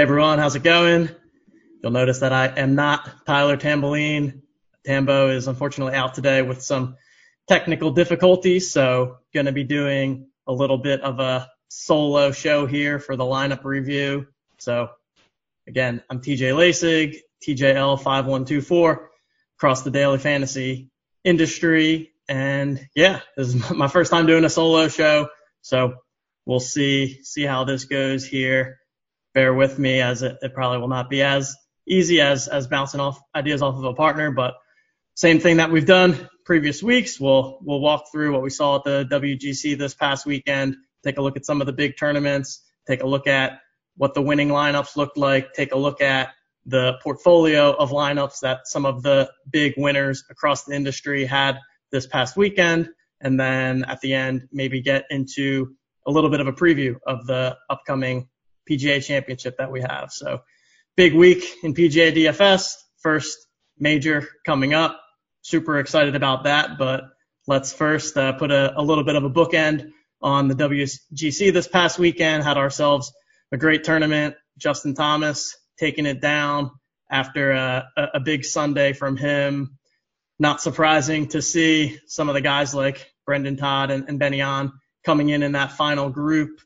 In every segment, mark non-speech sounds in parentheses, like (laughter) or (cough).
Hey everyone, how's it going? You'll notice that I am not Tyler Tamboline. Tambo is unfortunately out today with some technical difficulties, so going to be doing a little bit of a solo show here for the lineup review. So again, I'm TJ Lasig, TJL5124 across the daily fantasy industry. And yeah, this is (laughs) my first time doing a solo show. So we'll see, see how this goes here bear with me as it, it probably will not be as easy as, as bouncing off ideas off of a partner, but same thing that we've done previous weeks. We'll, we'll walk through what we saw at the WGC this past weekend, take a look at some of the big tournaments, take a look at what the winning lineups looked like, take a look at the portfolio of lineups that some of the big winners across the industry had this past weekend. And then at the end, maybe get into a little bit of a preview of the upcoming PGA championship that we have. So big week in PGA DFS, first major coming up. Super excited about that, but let's first uh, put a, a little bit of a bookend on the WGC this past weekend. Had ourselves a great tournament. Justin Thomas taking it down after a, a big Sunday from him. Not surprising to see some of the guys like Brendon Todd and, and Benny An coming in in that final group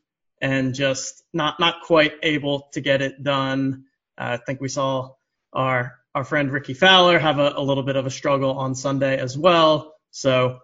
and just not not quite able to get it done. Uh, I think we saw our our friend Rickie Fowler have a, a little bit of a struggle on Sunday as well. So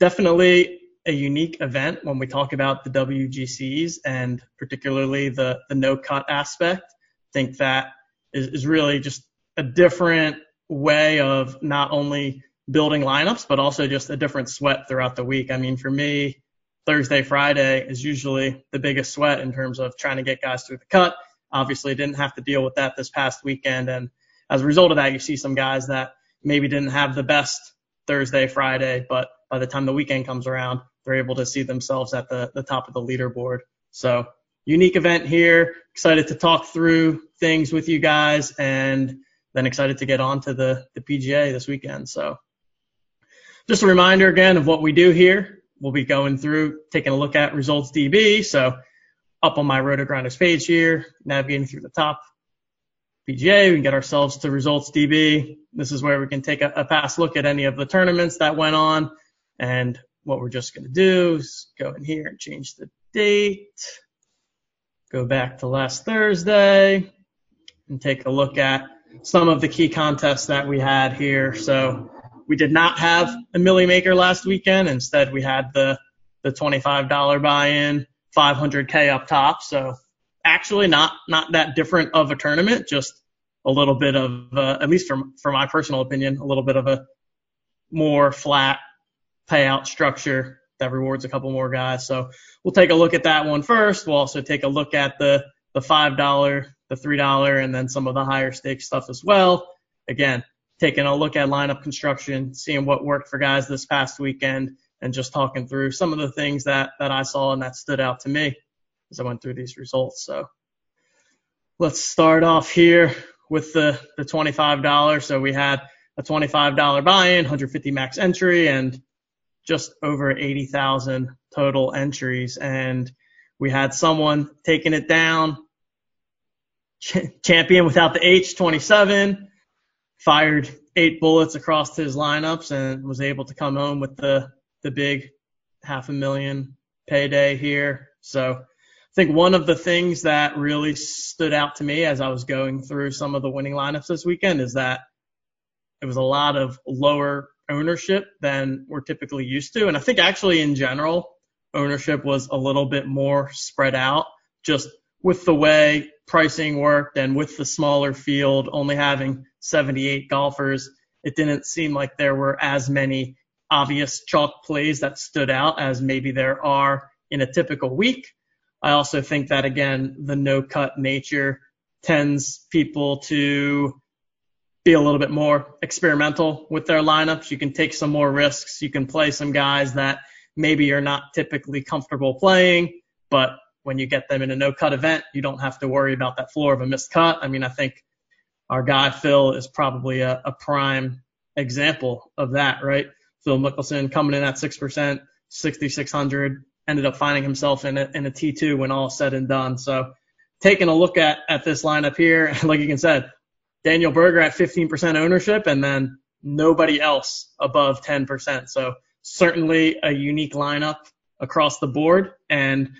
definitely a unique event when we talk about the WGCs and particularly the the no cut aspect. I think that is, is really just a different way of not only building lineups but also just a different sweat throughout the week. I mean, for me, Thursday, Friday is usually the biggest sweat in terms of trying to get guys through the cut. Obviously, didn't have to deal with that this past weekend. And as a result of that, you see some guys that maybe didn't have the best Thursday, Friday, but by the time the weekend comes around, they're able to see themselves at the, the top of the leaderboard. So unique event here. Excited to talk through things with you guys and then excited to get on to the, the PGA this weekend. So just a reminder again of what we do here we'll be going through, taking a look at results DB. So up on my RotoGrinders page here, navigating through the top PGA, we can get ourselves to results DB. This is where we can take a, a past look at any of the tournaments that went on. And what we're just going to do is go in here and change the date, go back to last Thursday and take a look at some of the key contests that we had here. So we did not have a Milly Maker last weekend. Instead, we had the the $25 buy-in, 500k up top. So actually, not not that different of a tournament. Just a little bit of, uh, at least from for my personal opinion, a little bit of a more flat payout structure that rewards a couple more guys. So we'll take a look at that one first. We'll also take a look at the the five dollar, the three dollar, and then some of the higher stake stuff as well. Again, taking a look at lineup construction, seeing what worked for guys this past weekend, and just talking through some of the things that that I saw and that stood out to me as I went through these results. So let's start off here with the the $25. So we had a $25 buy-in, 150 max entry, and just over 80,000 total entries. And we had someone taking it down, ch- champion without the H, 27, fired eight bullets across his lineups and was able to come home with the, the big half a million payday here. So I think one of the things that really stood out to me as I was going through some of the winning lineups this weekend is that it was a lot of lower ownership than we're typically used to. And I think actually in general, ownership was a little bit more spread out just with the way pricing worked and with the smaller field only having 78 golfers. It didn't seem like there were as many obvious chalk plays that stood out as maybe there are in a typical week. I also think that again, the no cut nature tends people to be a little bit more experimental with their lineups. You can take some more risks. You can play some guys that maybe you're not typically comfortable playing, but when you get them in a no cut event, you don't have to worry about that floor of a missed cut. I mean, I think our guy Phil is probably a, a prime example of that, right? Phil Mickelson coming in at 6%, 6,600, ended up finding himself in a, in a T2 when all said and done. So taking a look at, at this lineup here, (laughs) like you can said, Daniel Berger at 15% ownership and then nobody else above 10%. So certainly a unique lineup across the board and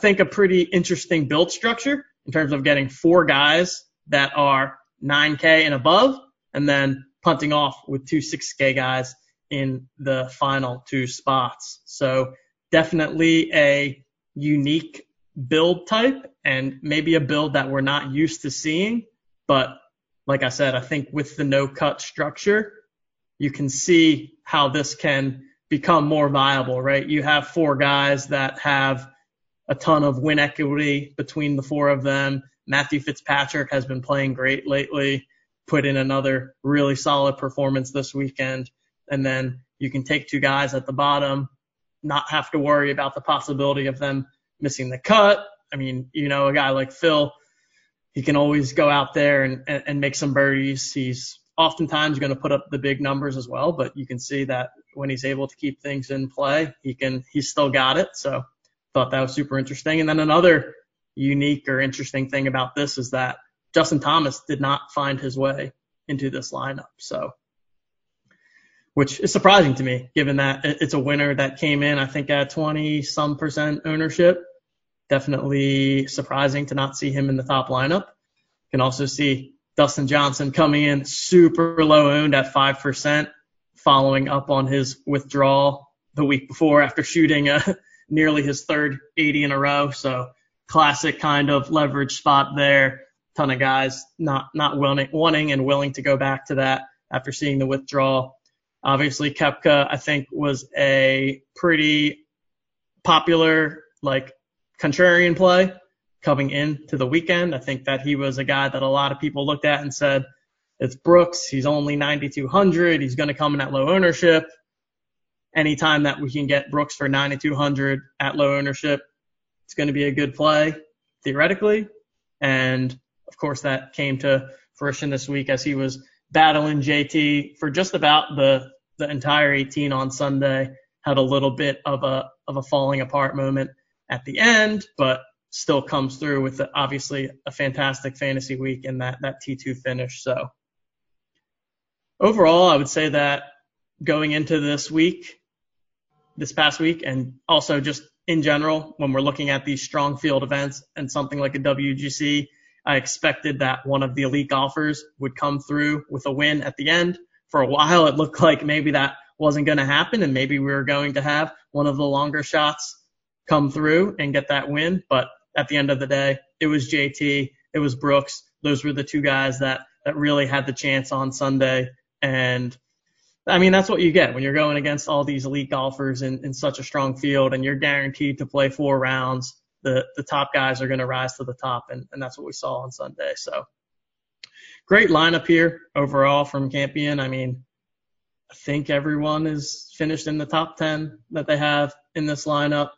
think a pretty interesting build structure in terms of getting four guys that are 9K and above and then punting off with two 6K guys in the final two spots. So definitely a unique build type and maybe a build that we're not used to seeing, but like I said, I think with the no cut structure, you can see how this can become more viable, right? You have four guys that have a ton of win equity between the four of them. Matthew Fitzpatrick has been playing great lately, put in another really solid performance this weekend. And then you can take two guys at the bottom, not have to worry about the possibility of them missing the cut. I mean, you know, a guy like Phil, he can always go out there and, and, and make some birdies. He's oftentimes going to put up the big numbers as well, but you can see that when he's able to keep things in play, he can, he's still got it. So thought that was super interesting. And then another unique or interesting thing about this is that Justin Thomas did not find his way into this lineup. So, which is surprising to me, given that it's a winner that came in, I think at 20 some percent ownership definitely surprising to not see him in the top lineup. You can also see Dustin Johnson coming in super low owned at 5%, following up on his withdrawal the week before after shooting a, nearly his third 80 in a row. So classic kind of leverage spot there. Ton of guys not, not willing, wanting and willing to go back to that after seeing the withdrawal. Obviously, Koepka, I think, was a pretty popular, like, contrarian play coming into the weekend. I think that he was a guy that a lot of people looked at and said, it's Brooks. He's only 9,200. He's going to come in at low ownership. Anytime that we can get Brooks for 9,200 at low ownership, it's going to be a good play theoretically. And of course, that came to fruition this week as he was battling JT for just about the, the entire 18 on Sunday. Had a little bit of a, of a falling apart moment at the end, but still comes through with the, obviously a fantastic fantasy week and that, that T2 finish. So overall, I would say that going into this week, this past week, and also just in general, when we're looking at these strong field events and something like a WGC, I expected that one of the elite golfers would come through with a win at the end for a while it looked like maybe that wasn't going to happen and maybe we were going to have one of the longer shots come through and get that win. But at the end of the day, it was JT, it was Brooks. Those were the two guys that, that really had the chance on Sunday. And I mean, that's what you get when you're going against all these elite golfers in, in such a strong field and you're guaranteed to play four rounds. The, the top guys are going to rise to the top, and, and that's what we saw on Sunday. So great lineup here overall from Campion. I mean, I think everyone is finished in the top 10 that they have in this lineup.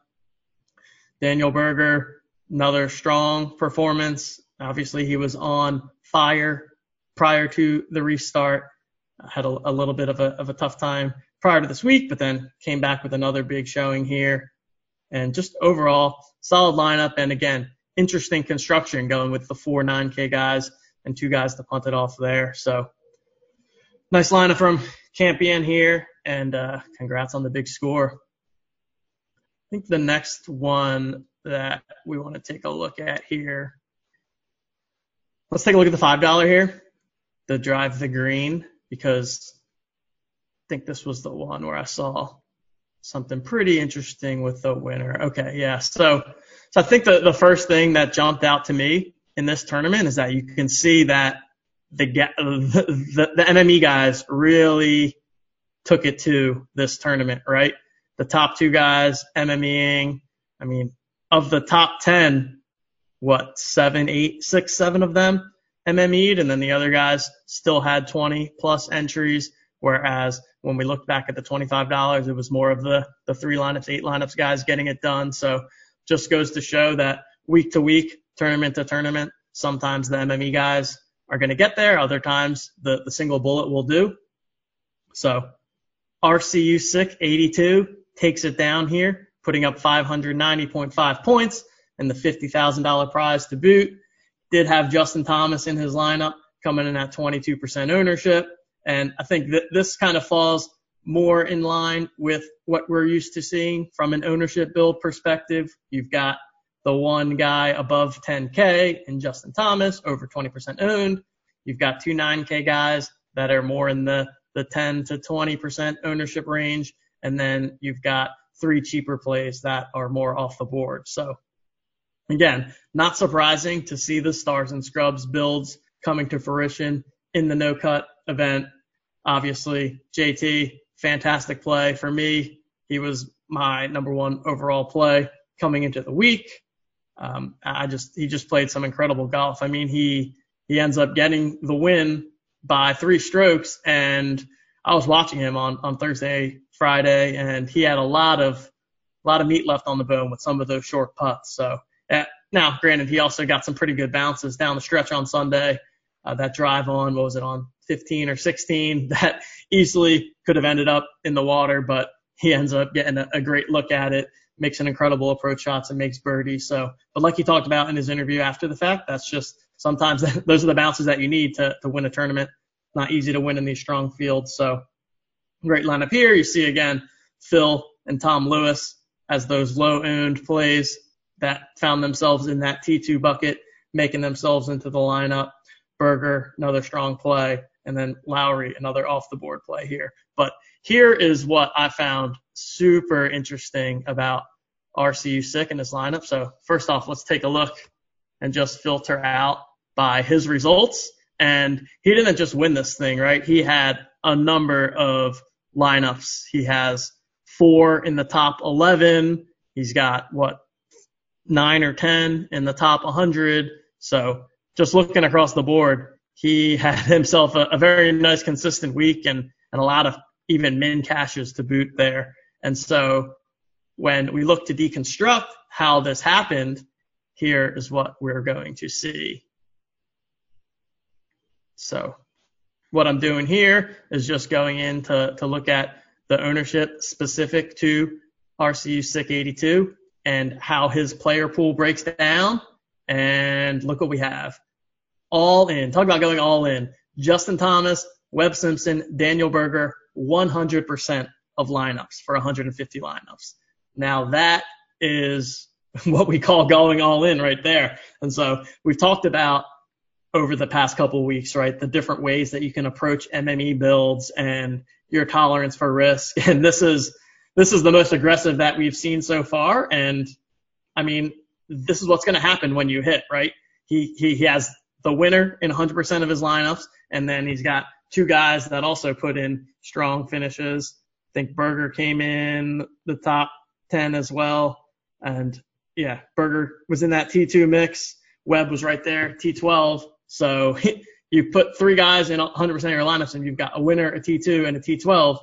Daniel Berger, another strong performance. Obviously, he was on fire prior to the restart. Had a, a little bit of a, of a tough time prior to this week, but then came back with another big showing here. And just overall, solid lineup. And again, interesting construction going with the four 9K guys and two guys to punt it off there. So nice lineup from Campion here. And uh, congrats on the big score. I think the next one that we want to take a look at here. Let's take a look at the $5 here, the drive the green, because I think this was the one where I saw something pretty interesting with the winner. Okay, yeah. So, so I think the, the first thing that jumped out to me in this tournament is that you can see that the, the, the MME guys really took it to this tournament, right? the top two guys MMEing. I mean, of the top 10, what, seven, eight, six, seven of them MME'd, and then the other guys still had 20 plus entries. Whereas when we looked back at the $25, it was more of the, the three lineups, eight lineups guys getting it done. So just goes to show that week to week, tournament to tournament, sometimes the MME guys are going to get there. Other times the, the single bullet will do. So RCU sick 82 takes it down here, putting up 590.5 points and the $50,000 prize to boot. Did have Justin Thomas in his lineup coming in at 22% ownership. And I think that this kind of falls more in line with what we're used to seeing from an ownership build perspective. You've got the one guy above 10K in Justin Thomas, over 20% owned. You've got two 9K guys that are more in the, the 10 to 20% ownership range. And then you've got three cheaper plays that are more off the board. So again, not surprising to see the stars and scrubs builds coming to fruition in the no cut event. Obviously, JT, fantastic play for me. He was my number one overall play coming into the week. Um, I just he just played some incredible golf. I mean, he he ends up getting the win by three strokes, and I was watching him on on Thursday Friday, and he had a lot of a lot of meat left on the bone with some of those short putts. So now, granted, he also got some pretty good bounces down the stretch on Sunday. Uh, that drive on, what was it on 15 or 16? (laughs) That easily could have ended up in the water, but he ends up getting a, a great look at it, makes an incredible approach shots, and makes birdie. So, but like he talked about in his interview after the fact, that's just sometimes (laughs) those are the bounces that you need to to win a tournament. Not easy to win in these strong fields. So Great lineup here. You see again Phil and Tom Lewis as those low owned plays that found themselves in that T2 bucket, making themselves into the lineup. Berger, another strong play, and then Lowry, another off the board play here. But here is what I found super interesting about RCU sick in this lineup. So first off, let's take a look and just filter out by his results. And he didn't just win this thing, right? He had a number of lineups. He has four in the top 11. He's got what nine or 10 in the top 100. So just looking across the board, he (laughs) had himself a, a very nice consistent week and, and a lot of even min cashes to boot there. And so when we look to deconstruct how this happened, here is what we're going to see. So what I'm doing here is just going in to, to look at the ownership specific to RCU SICK 82 and how his player pool breaks down. And look what we have. All in. Talk about going all in. Justin Thomas, Webb Simpson, Daniel Berger, 100% of lineups for 150 lineups. Now that is (laughs) what we call going all in right there. And so we've talked about over the past couple weeks, right? The different ways that you can approach MME builds and your tolerance for risk. (laughs) And this is this is the most aggressive that we've seen so far. And I mean, this is what's going to happen when you hit, right? He, he, he has the winner in 100% of his lineups, and then he's got two guys that also put in strong finishes. I think Berger came in the top 10 as well. And yeah, Berger was in that T2 mix. Webb was right there, T12. So (laughs) you put three guys in 100% of your lineups and you've got a winner, a T2, and a T12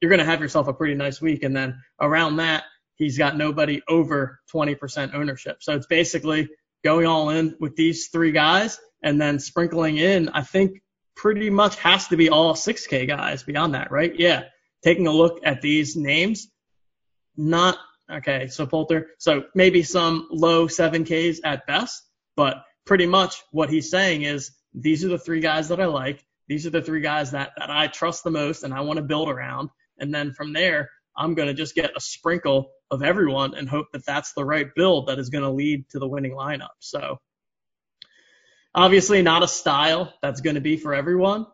you're going to have yourself a pretty nice week. And then around that, he's got nobody over 20% ownership. So it's basically going all in with these three guys and then sprinkling in, I think pretty much has to be all 6K guys beyond that, right? Yeah. Taking a look at these names, not okay. So Poulter, so maybe some low 7Ks at best, but pretty much what he's saying is these are the three guys that I like. These are the three guys that, that I trust the most and I want to build around. And then from there, I'm going to just get a sprinkle of everyone and hope that that's the right build that is going to lead to the winning lineup. So obviously not a style that's going to be for everyone.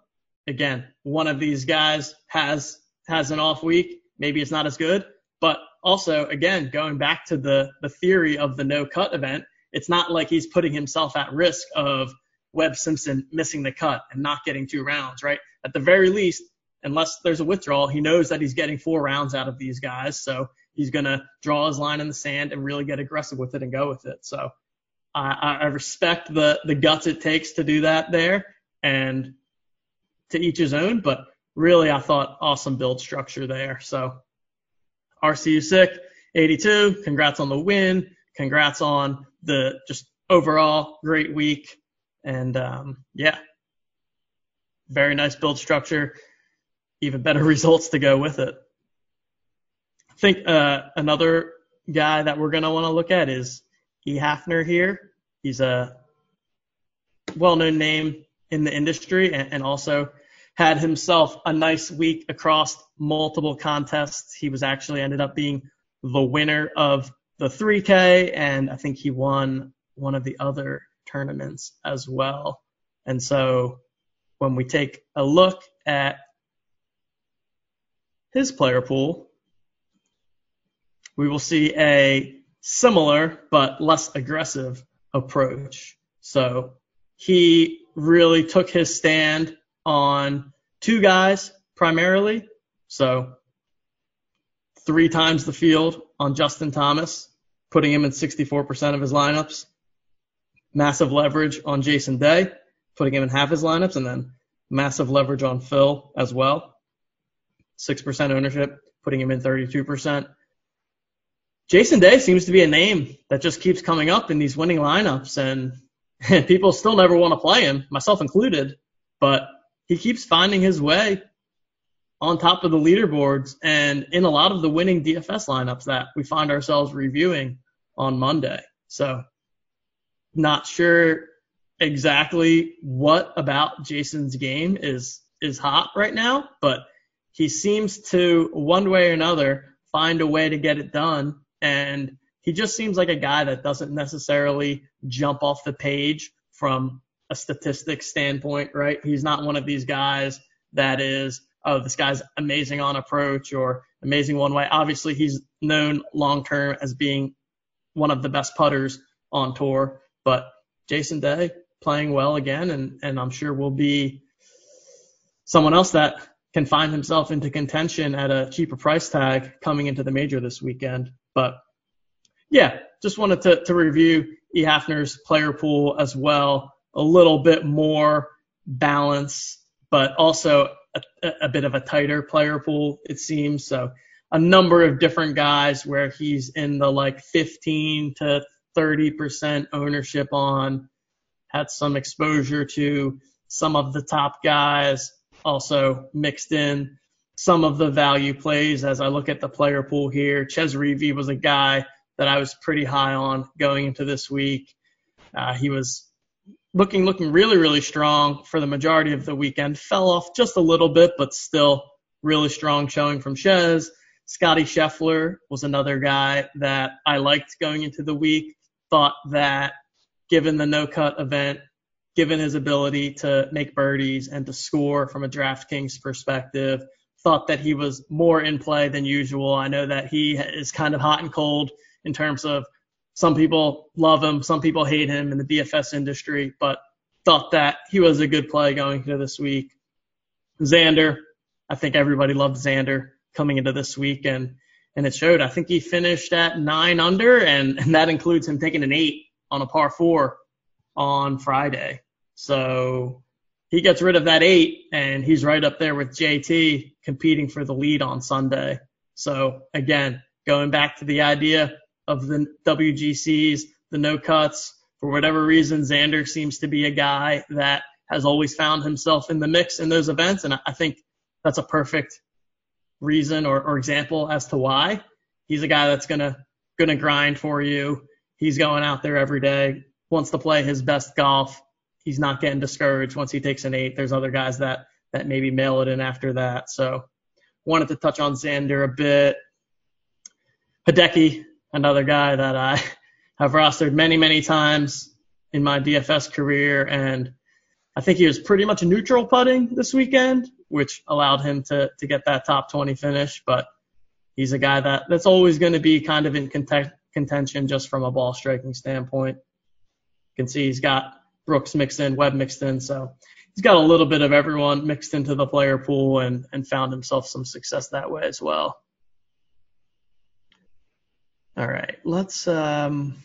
Again, one of these guys has has an off week. Maybe it's not as good, but also again, going back to the the theory of the no cut event, it's not like he's putting himself at risk of Webb Simpson missing the cut and not getting two rounds, right? At the very least, unless there's a withdrawal, he knows that he's getting four rounds out of these guys. So he's going to draw his line in the sand and really get aggressive with it and go with it. So I, I respect the, the guts it takes to do that there and to each his own, but really I thought awesome build structure there. So RCU sick 82. Congrats on the win. Congrats on the just overall great week. And um, yeah, very nice build structure even better (laughs) results to go with it. I think uh, another guy that we're going to want to look at is E. Hafner here. He's a well-known name in the industry and, and also had himself a nice week across multiple contests. He was actually ended up being the winner of the 3K, and I think he won one of the other tournaments as well. And so when we take a look at his player pool, we will see a similar but less aggressive approach. So he really took his stand on two guys primarily. So three times the field on Justin Thomas, putting him in 64% of his lineups. Massive leverage on Jason Day, putting him in half his lineups, and then massive leverage on Phil as well. 6% ownership, putting him in 32%. Jason Day seems to be a name that just keeps coming up in these winning lineups, and, and (laughs) people still never want to play him, myself included. But he keeps finding his way on top of the leaderboards and in a lot of the winning DFS lineups that we find ourselves reviewing on Monday. So, not sure exactly what about Jason's game is is hot right now, but he seems to one way or another find a way to get it done and he just seems like a guy that doesn't necessarily jump off the page from a statistics standpoint, right? He's not one of these guys that is, oh, this guy's amazing on approach or amazing one way. Obviously, he's known long term as being one of the best putters on tour, but Jason Day playing well again, and, and I'm sure will be someone else that can find himself into contention at a cheaper price tag coming into the major this weekend. But yeah, just wanted to, to review E. Hafner's player pool as well, a little bit more balance, but also a, a bit of a tighter player pool, it seems. So a number of different guys where he's in the like 15 to 30% ownership on, had some exposure to some of the top guys also mixed in some of the value plays as I look at the player pool here. Chez Reavie was a guy that I was pretty high on going into this week. Uh, he was looking looking really really strong for the majority of the weekend. Fell off just a little bit, but still really strong showing from Chez. Scottie Scheffler was another guy that I liked going into the week. Thought that given the no cut event, given his ability to make birdies and to score from a DraftKings perspective. Thought that he was more in play than usual. I know that he is kind of hot and cold in terms of some people love him, some people hate him in the DFS industry, but thought that he was a good play going into this week. Xander, I think everybody loved Xander coming into this week, and and it showed. I think he finished at nine under, and, and that includes him taking an eight on a par four on Friday. So he gets rid of that eight, and he's right up there with JT competing for the lead on Sunday. So again, going back to the idea of the WGCs, the no cuts, for whatever reason, Xander seems to be a guy that has always found himself in the mix in those events, and I think that's a perfect reason or, or example as to why. He's a guy that's gonna gonna grind for you. He's going out there every day, wants to play his best golf. He's not getting discouraged once he takes an eight. There's other guys that that maybe mail it in after that. So wanted to touch on Xander a bit. Hideki, another guy that I (laughs) have rostered many, many times in my DFS career, and I think he was pretty much neutral putting this weekend, which allowed him to to get that top 20 finish. But he's a guy that that's always going to be kind of in contention just from a ball striking standpoint. You can see he's got Brooks mixed in, Webb mixed in, so he's got a little bit of everyone mixed into the player pool and and found himself some success that way as well. All right, let's um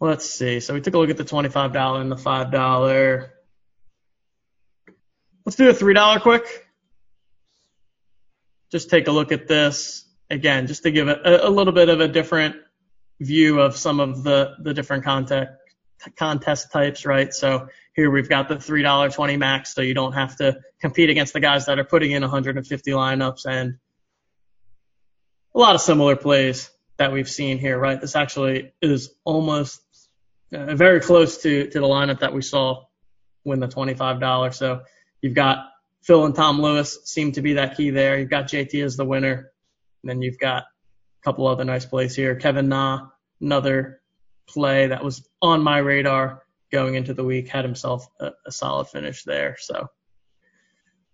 let's see. So we took a look at the twenty-five dollar and the five dollar. Let's do a three dollar quick. Just take a look at this again, just to give a, a little bit of a different view of some of the the different contact contest types, right? So here we've got the $3.20 max, so you don't have to compete against the guys that are putting in 150 lineups and a lot of similar plays that we've seen here, right? This actually is almost uh, very close to, to the lineup that we saw win the $25. So you've got Phil and Tom Lewis seem to be that key there. You've got JT as the winner. And then you've got couple other nice plays here. Kevin Na, another play that was on my radar going into the week, had himself a, a solid finish there. So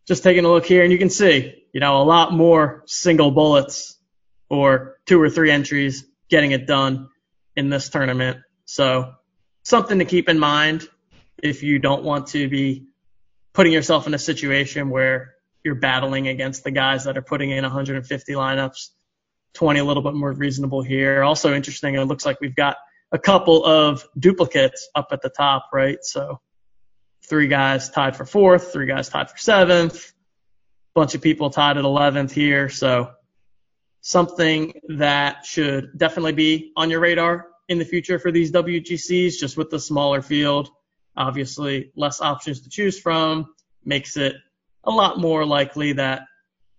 just taking a look here and you can see, you know, a lot more single bullets or two or three entries getting it done in this tournament. So something to keep in mind if you don't want to be putting yourself in a situation where you're battling against the guys that are putting in 150 lineups, 20 a little bit more reasonable here. Also interesting, it looks like we've got a couple of duplicates up at the top, right? So three guys tied for fourth, three guys tied for seventh, bunch of people tied at 11th here. So something that should definitely be on your radar in the future for these WGCs, just with the smaller field. Obviously, less options to choose from makes it a lot more likely that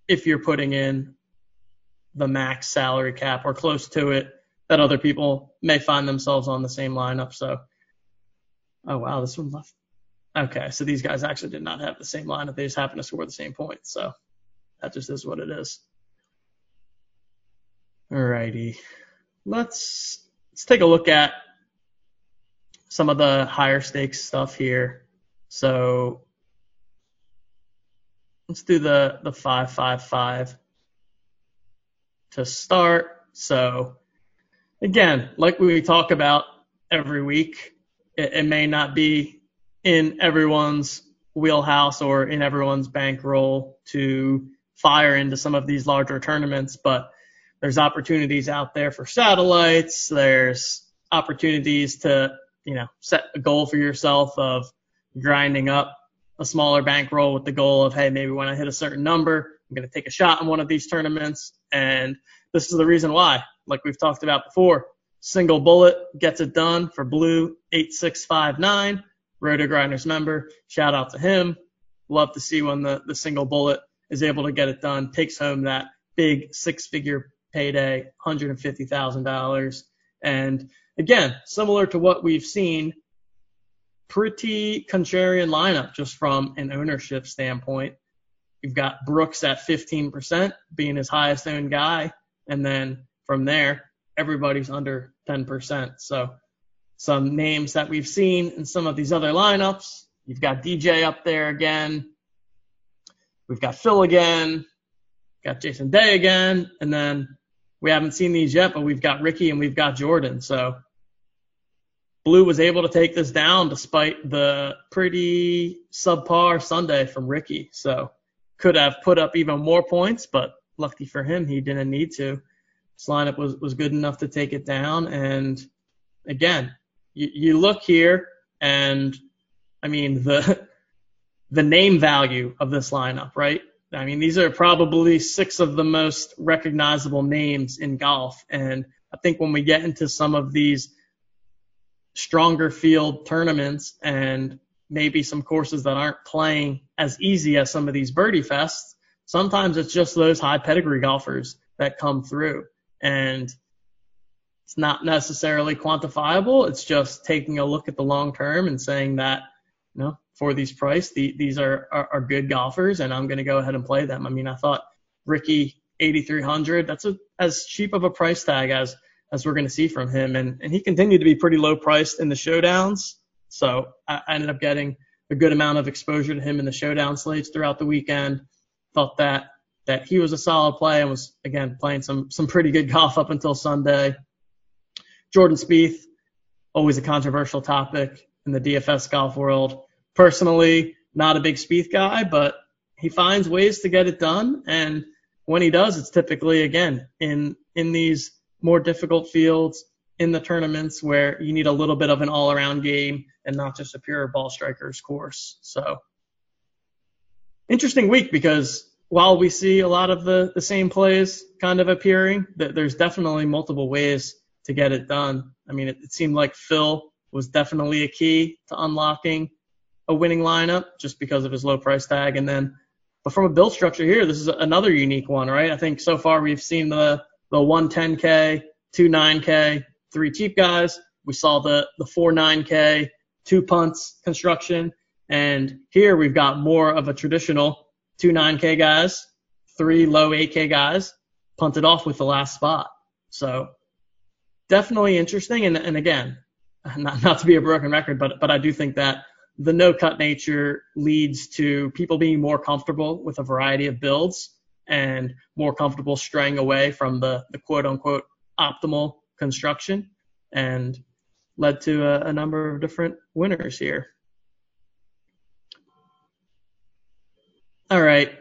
if you're putting in the max salary cap or close to it, that other people may find themselves on the same lineup. So, oh wow, this one left. Okay, so these guys actually did not have the same lineup. They just happened to score the same points. So that just is what it is. Alrighty. Let's let's take a look at some of the higher stakes stuff here. So let's do the the five five five to start. So again, like we talk about every week, it, it may not be in everyone's wheelhouse or in everyone's bankroll to fire into some of these larger tournaments, but there's opportunities out there for satellites. There's opportunities to, you know, set a goal for yourself of grinding up a smaller bankroll with the goal of, hey, maybe when I hit a certain number, I'm going to take a shot in one of these tournaments. And this is the reason why, like we've talked about before, single bullet gets it done for Blue 8659, RotoGrinders member. Shout out to him. Love to see when the, the single bullet is able to get it done, takes home that big six figure payday, $150,000. And again, similar to what we've seen, pretty contrarian lineup just from an ownership standpoint. You've got Brooks at 15%, being his highest owned guy. And then from there, everybody's under 10%. So some names that we've seen in some of these other lineups. You've got DJ up there again. We've got Phil again. Got Jason Day again. And then we haven't seen these yet, but we've got Rickie and we've got Jordan. So Blue was able to take this down despite the pretty subpar Sunday from Rickie. So could have put up even more points, but lucky for him, he didn't need to. This lineup was, was good enough to take it down. And again, you, you look here and I mean the (laughs) the name value of this lineup, right? I mean, these are probably six of the most recognizable names in golf. And I think when we get into some of these stronger field tournaments and maybe some courses that aren't playing as easy as some of these birdie fests, sometimes it's just those high pedigree golfers that come through. And it's not necessarily quantifiable. It's just taking a look at the long term and saying that, you know, for these price, the, these are, are, are good golfers and I'm going to go ahead and play them. I mean, I thought Rickie 8,300, that's a, as cheap of a price tag as as we're going to see from him. And, and he continued to be pretty low priced in the showdowns. So I, ended up getting a good amount of exposure to him in the showdown slates throughout the weekend. Thought that that he was a solid play and was again playing some some pretty good (laughs) golf up until Sunday. Jordan Spieth, always a controversial topic in the DFS golf world. Personally, not a big Spieth guy, but he finds ways to get it done, and when he does, it's typically again in in these more difficult fields in the tournaments where you need a little bit of an all around game and not just a pure ball strikers course. So interesting week because while we see a lot of the, the same plays kind of appearing, that there's definitely multiple ways to get it done. I mean, it, it seemed like Phil was definitely a key to unlocking a winning lineup just because of his low price tag. And then, but from a build structure here, this is another unique one, right? I think so far we've seen the the 110K, two 9K, three cheap guys. We saw the, the four 9K, two punts construction. And here we've got more of a traditional two 9K guys, three low 8K guys punted off with the last spot. So definitely interesting. And, and again, (laughs) not, not to be a broken record, but, but I do think that the no cut nature leads to people being more comfortable with a variety of builds and more comfortable straying away from the, the quote unquote optimal construction and led to a, a number of different winners here. All right.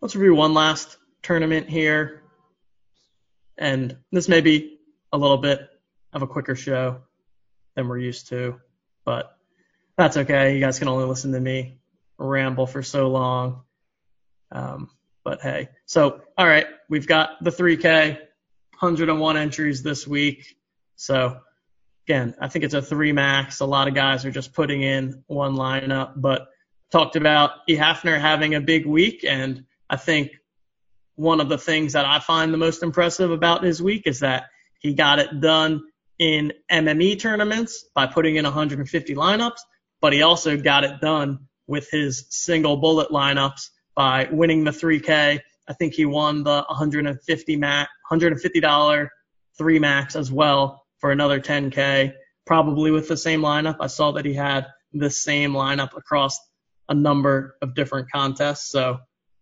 Let's review one last tournament here. And this may be a little bit of a quicker show than we're used to, but that's okay. You guys can only listen to me ramble for so long. Um, but hey, so all right, we've got the 3K, 101 entries this week. So again, I think it's a three max. A lot of guys are just putting in one lineup, but talked about E. Hafner having a big week, and I think one of the things that I find the most impressive about his week is that he got it done in MME tournaments by putting in 150 lineups, but he also got it done with his single bullet lineups by winning the 3K. I think he won the 150 max, $150 three max as well for another 10K, probably with the same lineup. I saw that he had the same lineup across a number of different contests. So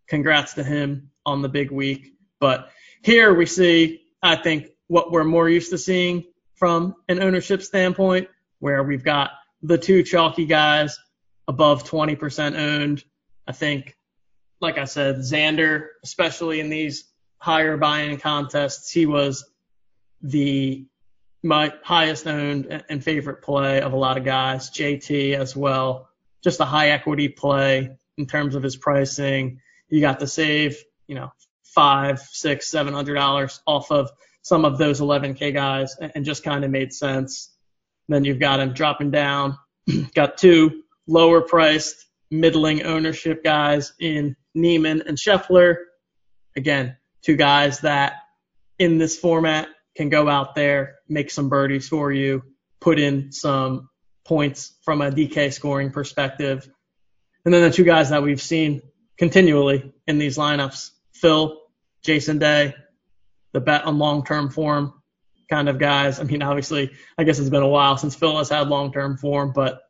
congrats to him on the big week. But here we see, I think, what we're more used to seeing from an ownership standpoint, where we've got the two chalky guys above 20% owned. I think, like I said, Xander, especially in these higher buy-in contests, he was the my highest owned and favorite play of a lot of guys. JT as well, just a high equity play in terms of his pricing. You got to save, you know, five, six, seven hundred dollars off of some of those 11k guys, and just kind of made sense. Then you've got him dropping down. (clears throat) got two lower priced, middling ownership guys in Niemann and Scheffler. Again, two guys that in this format can go out there, make some birdies for you, put in some points from a DK scoring perspective. And then the two guys that we've seen continually in these lineups, Phil, Jason Day, the bet on long-term form kind of guys. I mean, obviously, I guess it's been a while since Phil has had long term form, but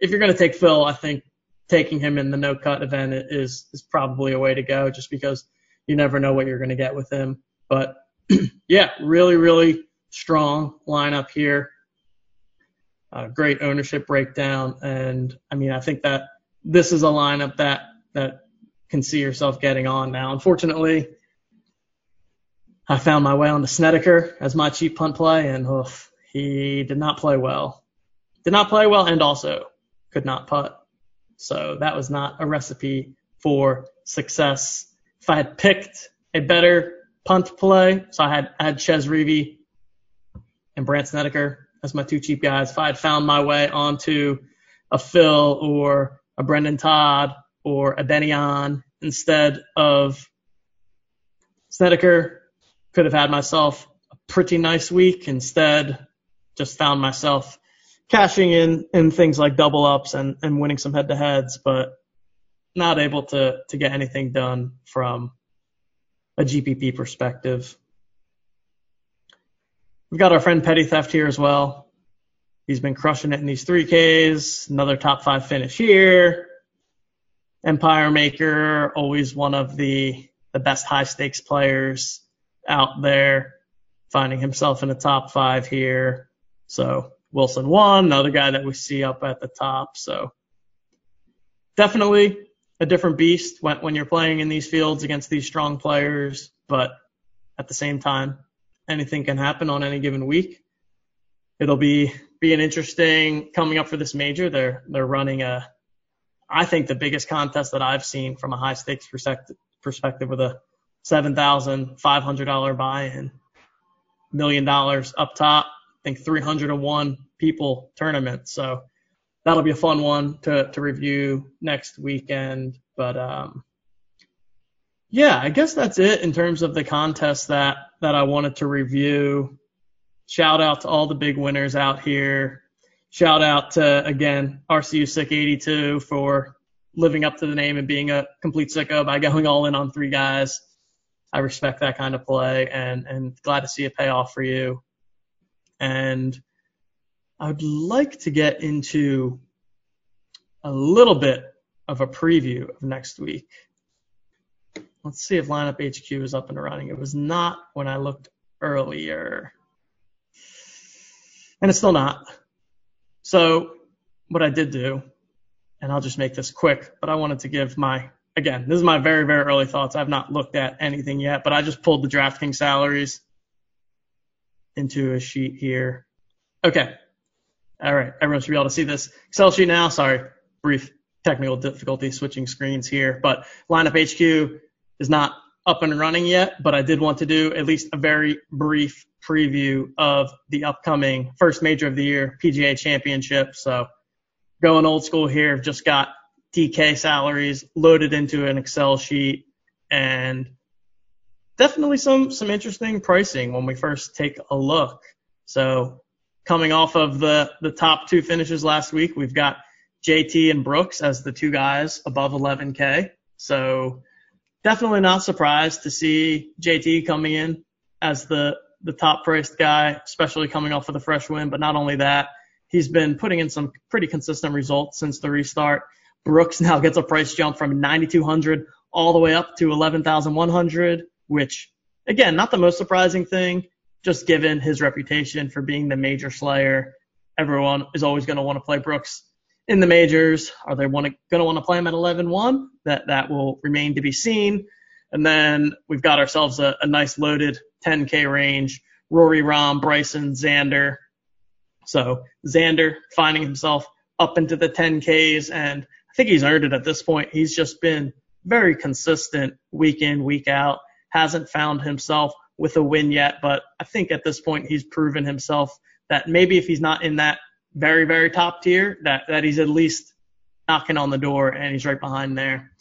if you're going to take Phil, I think taking him in the no cut event is is probably a way to go, just because you never know what you're going to get with him. But (clears throat) yeah, really, really strong lineup here. Uh, great ownership breakdown, and I mean, I think that this is a lineup that that can see yourself getting on now. Unfortunately, I found my way on the Snedeker as my cheap punt play, and oof, he did not play well. Did not play well, and also could not putt. So that was not a recipe for success. If I had picked a better punt play, so I had I had Chez Reavie and Brandt Snedeker as my two cheap guys. If I had found my way onto a Phil or a Brendon Todd or a Benny An instead of Snedeker, could have had myself a pretty nice week. Instead, just found myself cashing in in things like double ups and, and winning some head to heads, but not able to to get anything done from a GPP perspective. We've got our friend Petty Theft here as well. He's been crushing it in these 3Ks. Another top five finish here. Empire Maker, always one of the the best high stakes players out there, finding himself in the top five here. So Wilson one, another guy that we see up at the top. So definitely a different beast when, when you're playing in these fields against these strong players, but at the same time, anything can happen on any given week. It'll be be an interesting coming up for this major. They're they're running a I think the biggest contest that I've seen from a high stakes perspective perspective with a seven thousand five hundred dollar buy in, million dollars up top. I think 301 people tournament. So that'll be a fun one to, to review next weekend. But um, yeah, I guess that's it in terms of the contest that that I wanted to review. Shout out to all the big winners out here. Shout out to again RCU Sick 82 for living up to the name and being a complete sicko by going all in on three guys. I respect that kind of play and and glad to see it pay off for you. And I would like to get into a little bit of a preview of next week. Let's see if Lineup HQ is up and running. It was not when I looked earlier. And it's still not. So what I did do, and I'll just make this quick, but I wanted to give my, again, this is my very, very early thoughts. I've not looked at anything yet, but I just pulled the DraftKings salaries into a sheet here. Okay. All right. Everyone should be able to see this Excel sheet now. Sorry. Brief technical difficulty switching screens here, but lineup HQ is not up and running yet, but I did want to do at least a very brief preview of the upcoming first major of the year PGA championship. So going old school here, just got DK salaries loaded into an Excel sheet and definitely some some interesting pricing when we first take a look. So coming off of the the top two finishes last week, we've got JT and Brooks as the two guys above 11k. So definitely not surprised to see JT coming in as the the top priced guy, especially coming off of the fresh win. But not only that, he's been putting in some pretty consistent results since the restart. Brooks (laughs) now gets a price jump from 9,200 all the way up to 11,100 which again, not the most surprising thing, just given his reputation for being the major slayer. Everyone is always going to want to play Brooks in the majors. Are they going to want to play him at 11-1? That that will remain to be seen. And then we've got ourselves a, a nice loaded 10K range. Rory, Rahm, Bryson, Xander. So Xander finding himself up into the 10Ks, and I think he's earned it at this point. He's just been very consistent week in, week out hasn't found himself with a win yet, but I think at this point he's proven himself that maybe if he's not in that very, very top tier, that, that he's at least knocking on the door and he's right behind there.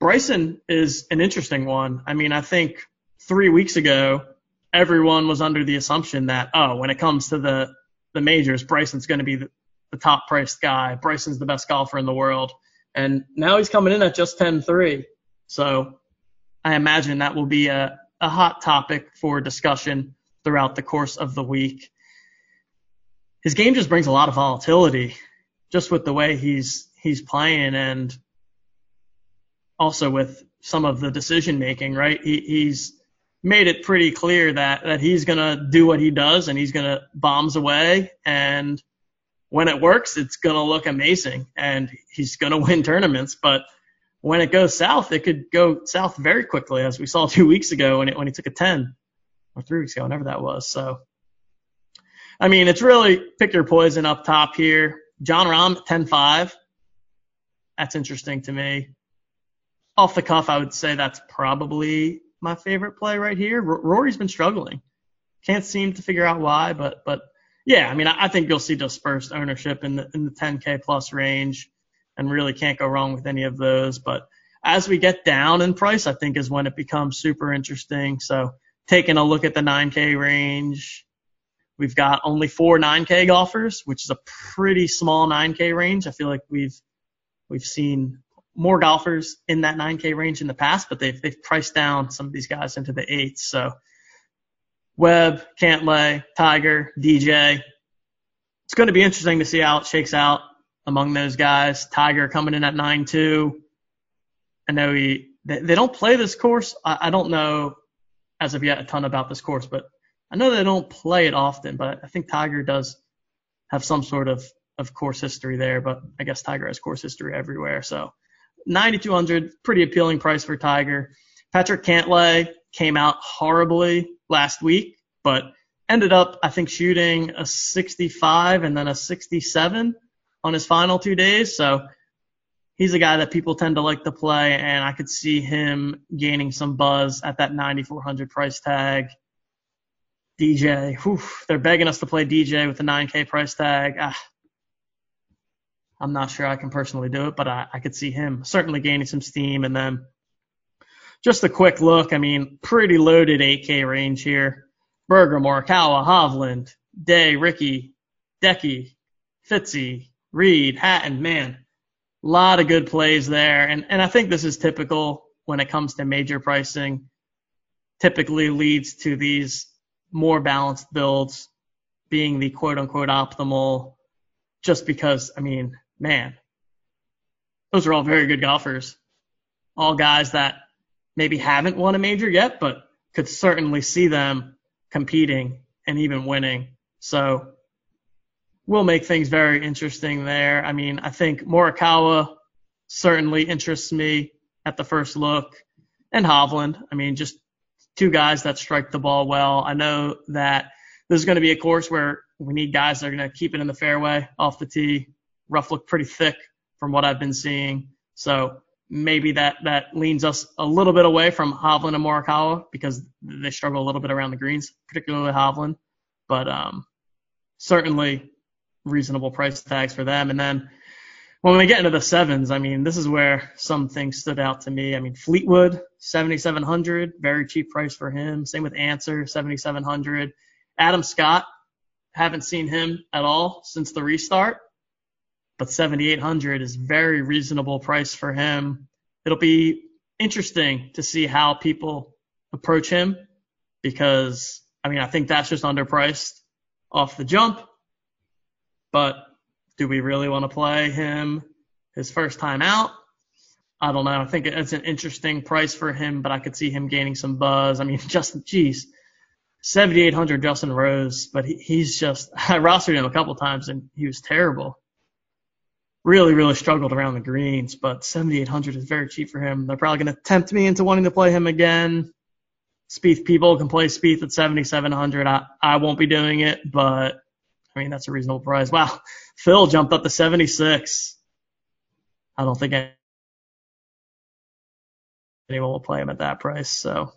Bryson is an interesting one. I mean, I think three weeks ago, everyone was under the assumption that, oh, when it comes to the, the majors, Bryson's going to be the, the top priced guy. Bryson's the best golfer in the world. And now he's coming in at just 10-3. So I imagine that will be a, a hot topic for discussion throughout the course of the week. His game just brings a lot of volatility just with the way he's he's playing and also with some of the decision making, right? He, he's made it pretty clear that that he's gonna do what he does and he's gonna bombs away and when it works, it's gonna look amazing and he's gonna (laughs) win tournaments. But when it goes south, it could go south very quickly, as we saw (laughs) two weeks ago when it, when he took a 10 or three weeks ago, whenever that was. So, I mean, it's really pick your poison up top here. Jon Rahm 10-5. That's interesting to me. Off the cuff, I would say that's probably my favorite play right here. R- Rory's been struggling. Can't seem to figure out why, but but yeah, I mean, I, I think you'll see dispersed ownership in the in the 10k plus range, and really can't go wrong with any of those. But as we get down in price, I think is when it becomes super interesting. So taking a look at the 9k range, we've got only four 9k golfers, which is a pretty small 9k range. I feel like we've we've seen more golfers in that 9K range in the past, but they've they've priced down some of these guys into the eights. So Webb, Cantlay, Tiger, DJ. It's going to be interesting to see how it shakes out among those guys. Tiger coming in at 9-2. I know he they, they don't play this course. I, I don't know as of yet a ton about this course, but I know they don't play it often. But I think Tiger does have some sort of of course history there. But I guess Tiger has course history everywhere. So 9,200, pretty appealing price for Tiger. Patrick Cantlay came out horribly last week, but ended up, I think, shooting a 65 and then a 67 on his final two days. So he's a guy that people tend to like to play, and I could see him gaining some buzz at that 9,400 price tag. DJ, whew, they're begging us to play DJ with a 9K price tag. Ah, I'm not sure I can personally do it, but I, I could see him certainly gaining some steam. And then just a quick look. I mean, pretty loaded 8K range here. Berger, Morikawa, Hovland, Day, Rickie, Decky, Fitzy, Reed, Hatton, man, a lot of good plays there. And, and I think this is typical when it comes to major pricing. Typically leads to these more balanced builds being the quote unquote optimal just because, I mean, man, those are all very good golfers. All guys that maybe haven't won a major yet, but could certainly see them competing and even winning. So we'll make things very interesting there. I mean, I think Morikawa certainly interests me at the first look and Hovland. I mean, just two guys that strike the ball well. I know that this is going to be a course where we need guys that are going to keep it in the fairway off the tee, rough look pretty thick from what I've been seeing. So maybe that, that leans us a little bit away from Hovland and Morikawa because they struggle a little bit around the greens, particularly Hovland. But um, certainly reasonable price tags for them. And then when we get into the sevens, I mean, this is where some things stood out to me. I mean, Fleetwood, 7,700, very cheap price for him. Same with Ancer, 7,700. Adam Scott, haven't seen him at all since the restart but 7,800 is very reasonable price for him. It'll be interesting to see how people approach him because I mean I think that's just underpriced off the jump. But do we really want to play him his first time out? I don't know. I think it's an interesting price for him, but I could see him gaining some buzz. I mean, (laughs) Justin, geez, 7,800 Justin Rose, but he, he's just (laughs) I rostered him a couple times and he was terrible really, really struggled around the greens, but 7,800 is very cheap for him. They're probably going to tempt me into wanting to play him again. Spieth people can play Spieth at 7,700. I, I won't be doing it, but I mean, that's a reasonable price. Wow. (laughs) Phil jumped up to 76. I don't think anyone will play him at that price. So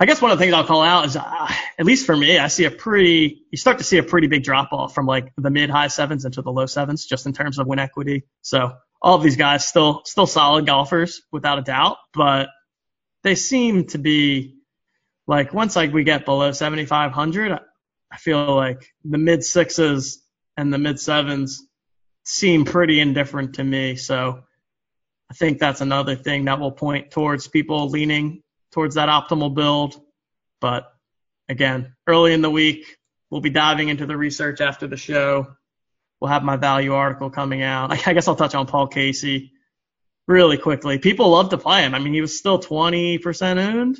I guess one of the things I'll call out is, uh, at least for me, I see a pretty, you start to see a pretty big drop off from like the mid high sevens into the low sevens, just in terms of win equity. So all of these guys still, still solid golfers without a doubt, but they seem to be like once like we get below 7,500, I feel like the mid sixes and the mid sevens seem pretty indifferent to me. So I think that's another thing that will point towards people leaning towards that optimal build. But again, early in the week, we'll be diving into the research after the show. We'll have my value article coming out. (laughs) I guess I'll touch on Paul Casey really quickly. People love to play him. I mean, he was still 20% owned.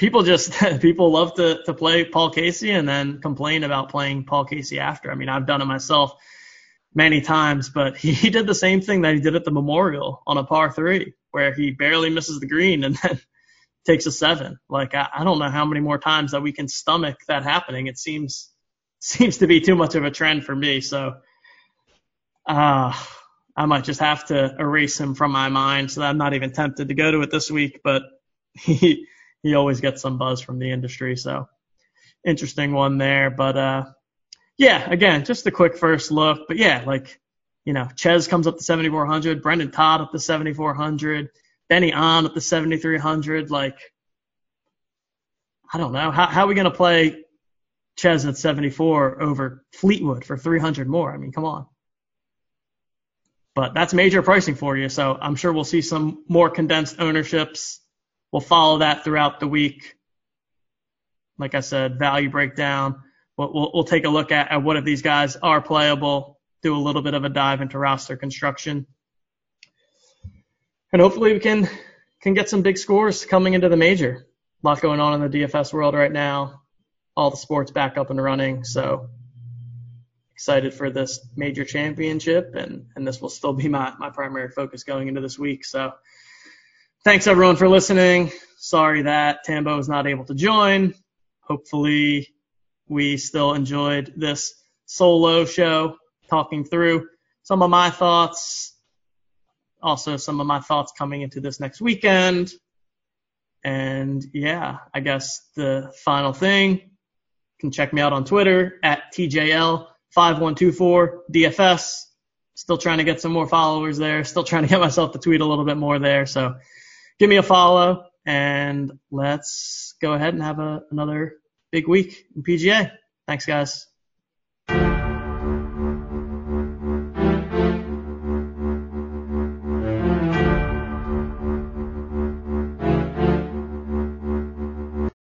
People just (laughs) people love to to play Paul Casey and then complain about playing Paul Casey after. I mean, I've done it myself many times, but he, (laughs) he did the same thing that he did at the Memorial on a par three, where he barely misses the green and (laughs) then takes a seven. Like I, I don't know how many more times that we can stomach that happening. It seems seems to be too much of a trend for me. So uh I might just have to erase him from my mind so that I'm not even tempted to go to it this week, but he he always gets some buzz from the industry, so interesting one there. But uh yeah, again, just a quick first look. But yeah, like, you know, Chez comes up to 7,400, Brendon Todd up to 7,400, Benny An up to 7,300. Like, I don't know. How, how are we going to play Chez at 74 over Fleetwood for 300 more? I mean, come on. But that's major pricing for you. So I'm sure we'll see some more condensed ownerships. We'll follow that throughout the week. Like I said, value breakdown we'll, we'll, we'll take a look at, at what if these guys are playable, do a little bit of a dive into roster construction. And hopefully we can can get some big scores coming into the major. A lot going on in the DFS world right now. All the sports back up and running. So excited for this major championship and, and this will still be my, my primary focus going into this week. So thanks everyone for listening. Sorry that Tambo was not able to join. Hopefully we still enjoyed this solo show talking through some of my thoughts, also some of my thoughts coming into this next weekend. And yeah, I guess the final thing, you can check me out on Twitter at TJL5124DFS. Still trying to get some more followers there. Still trying to get myself to tweet a little bit more there. So give me a follow and let's go ahead and have a, another big week in PGA. Thanks, guys.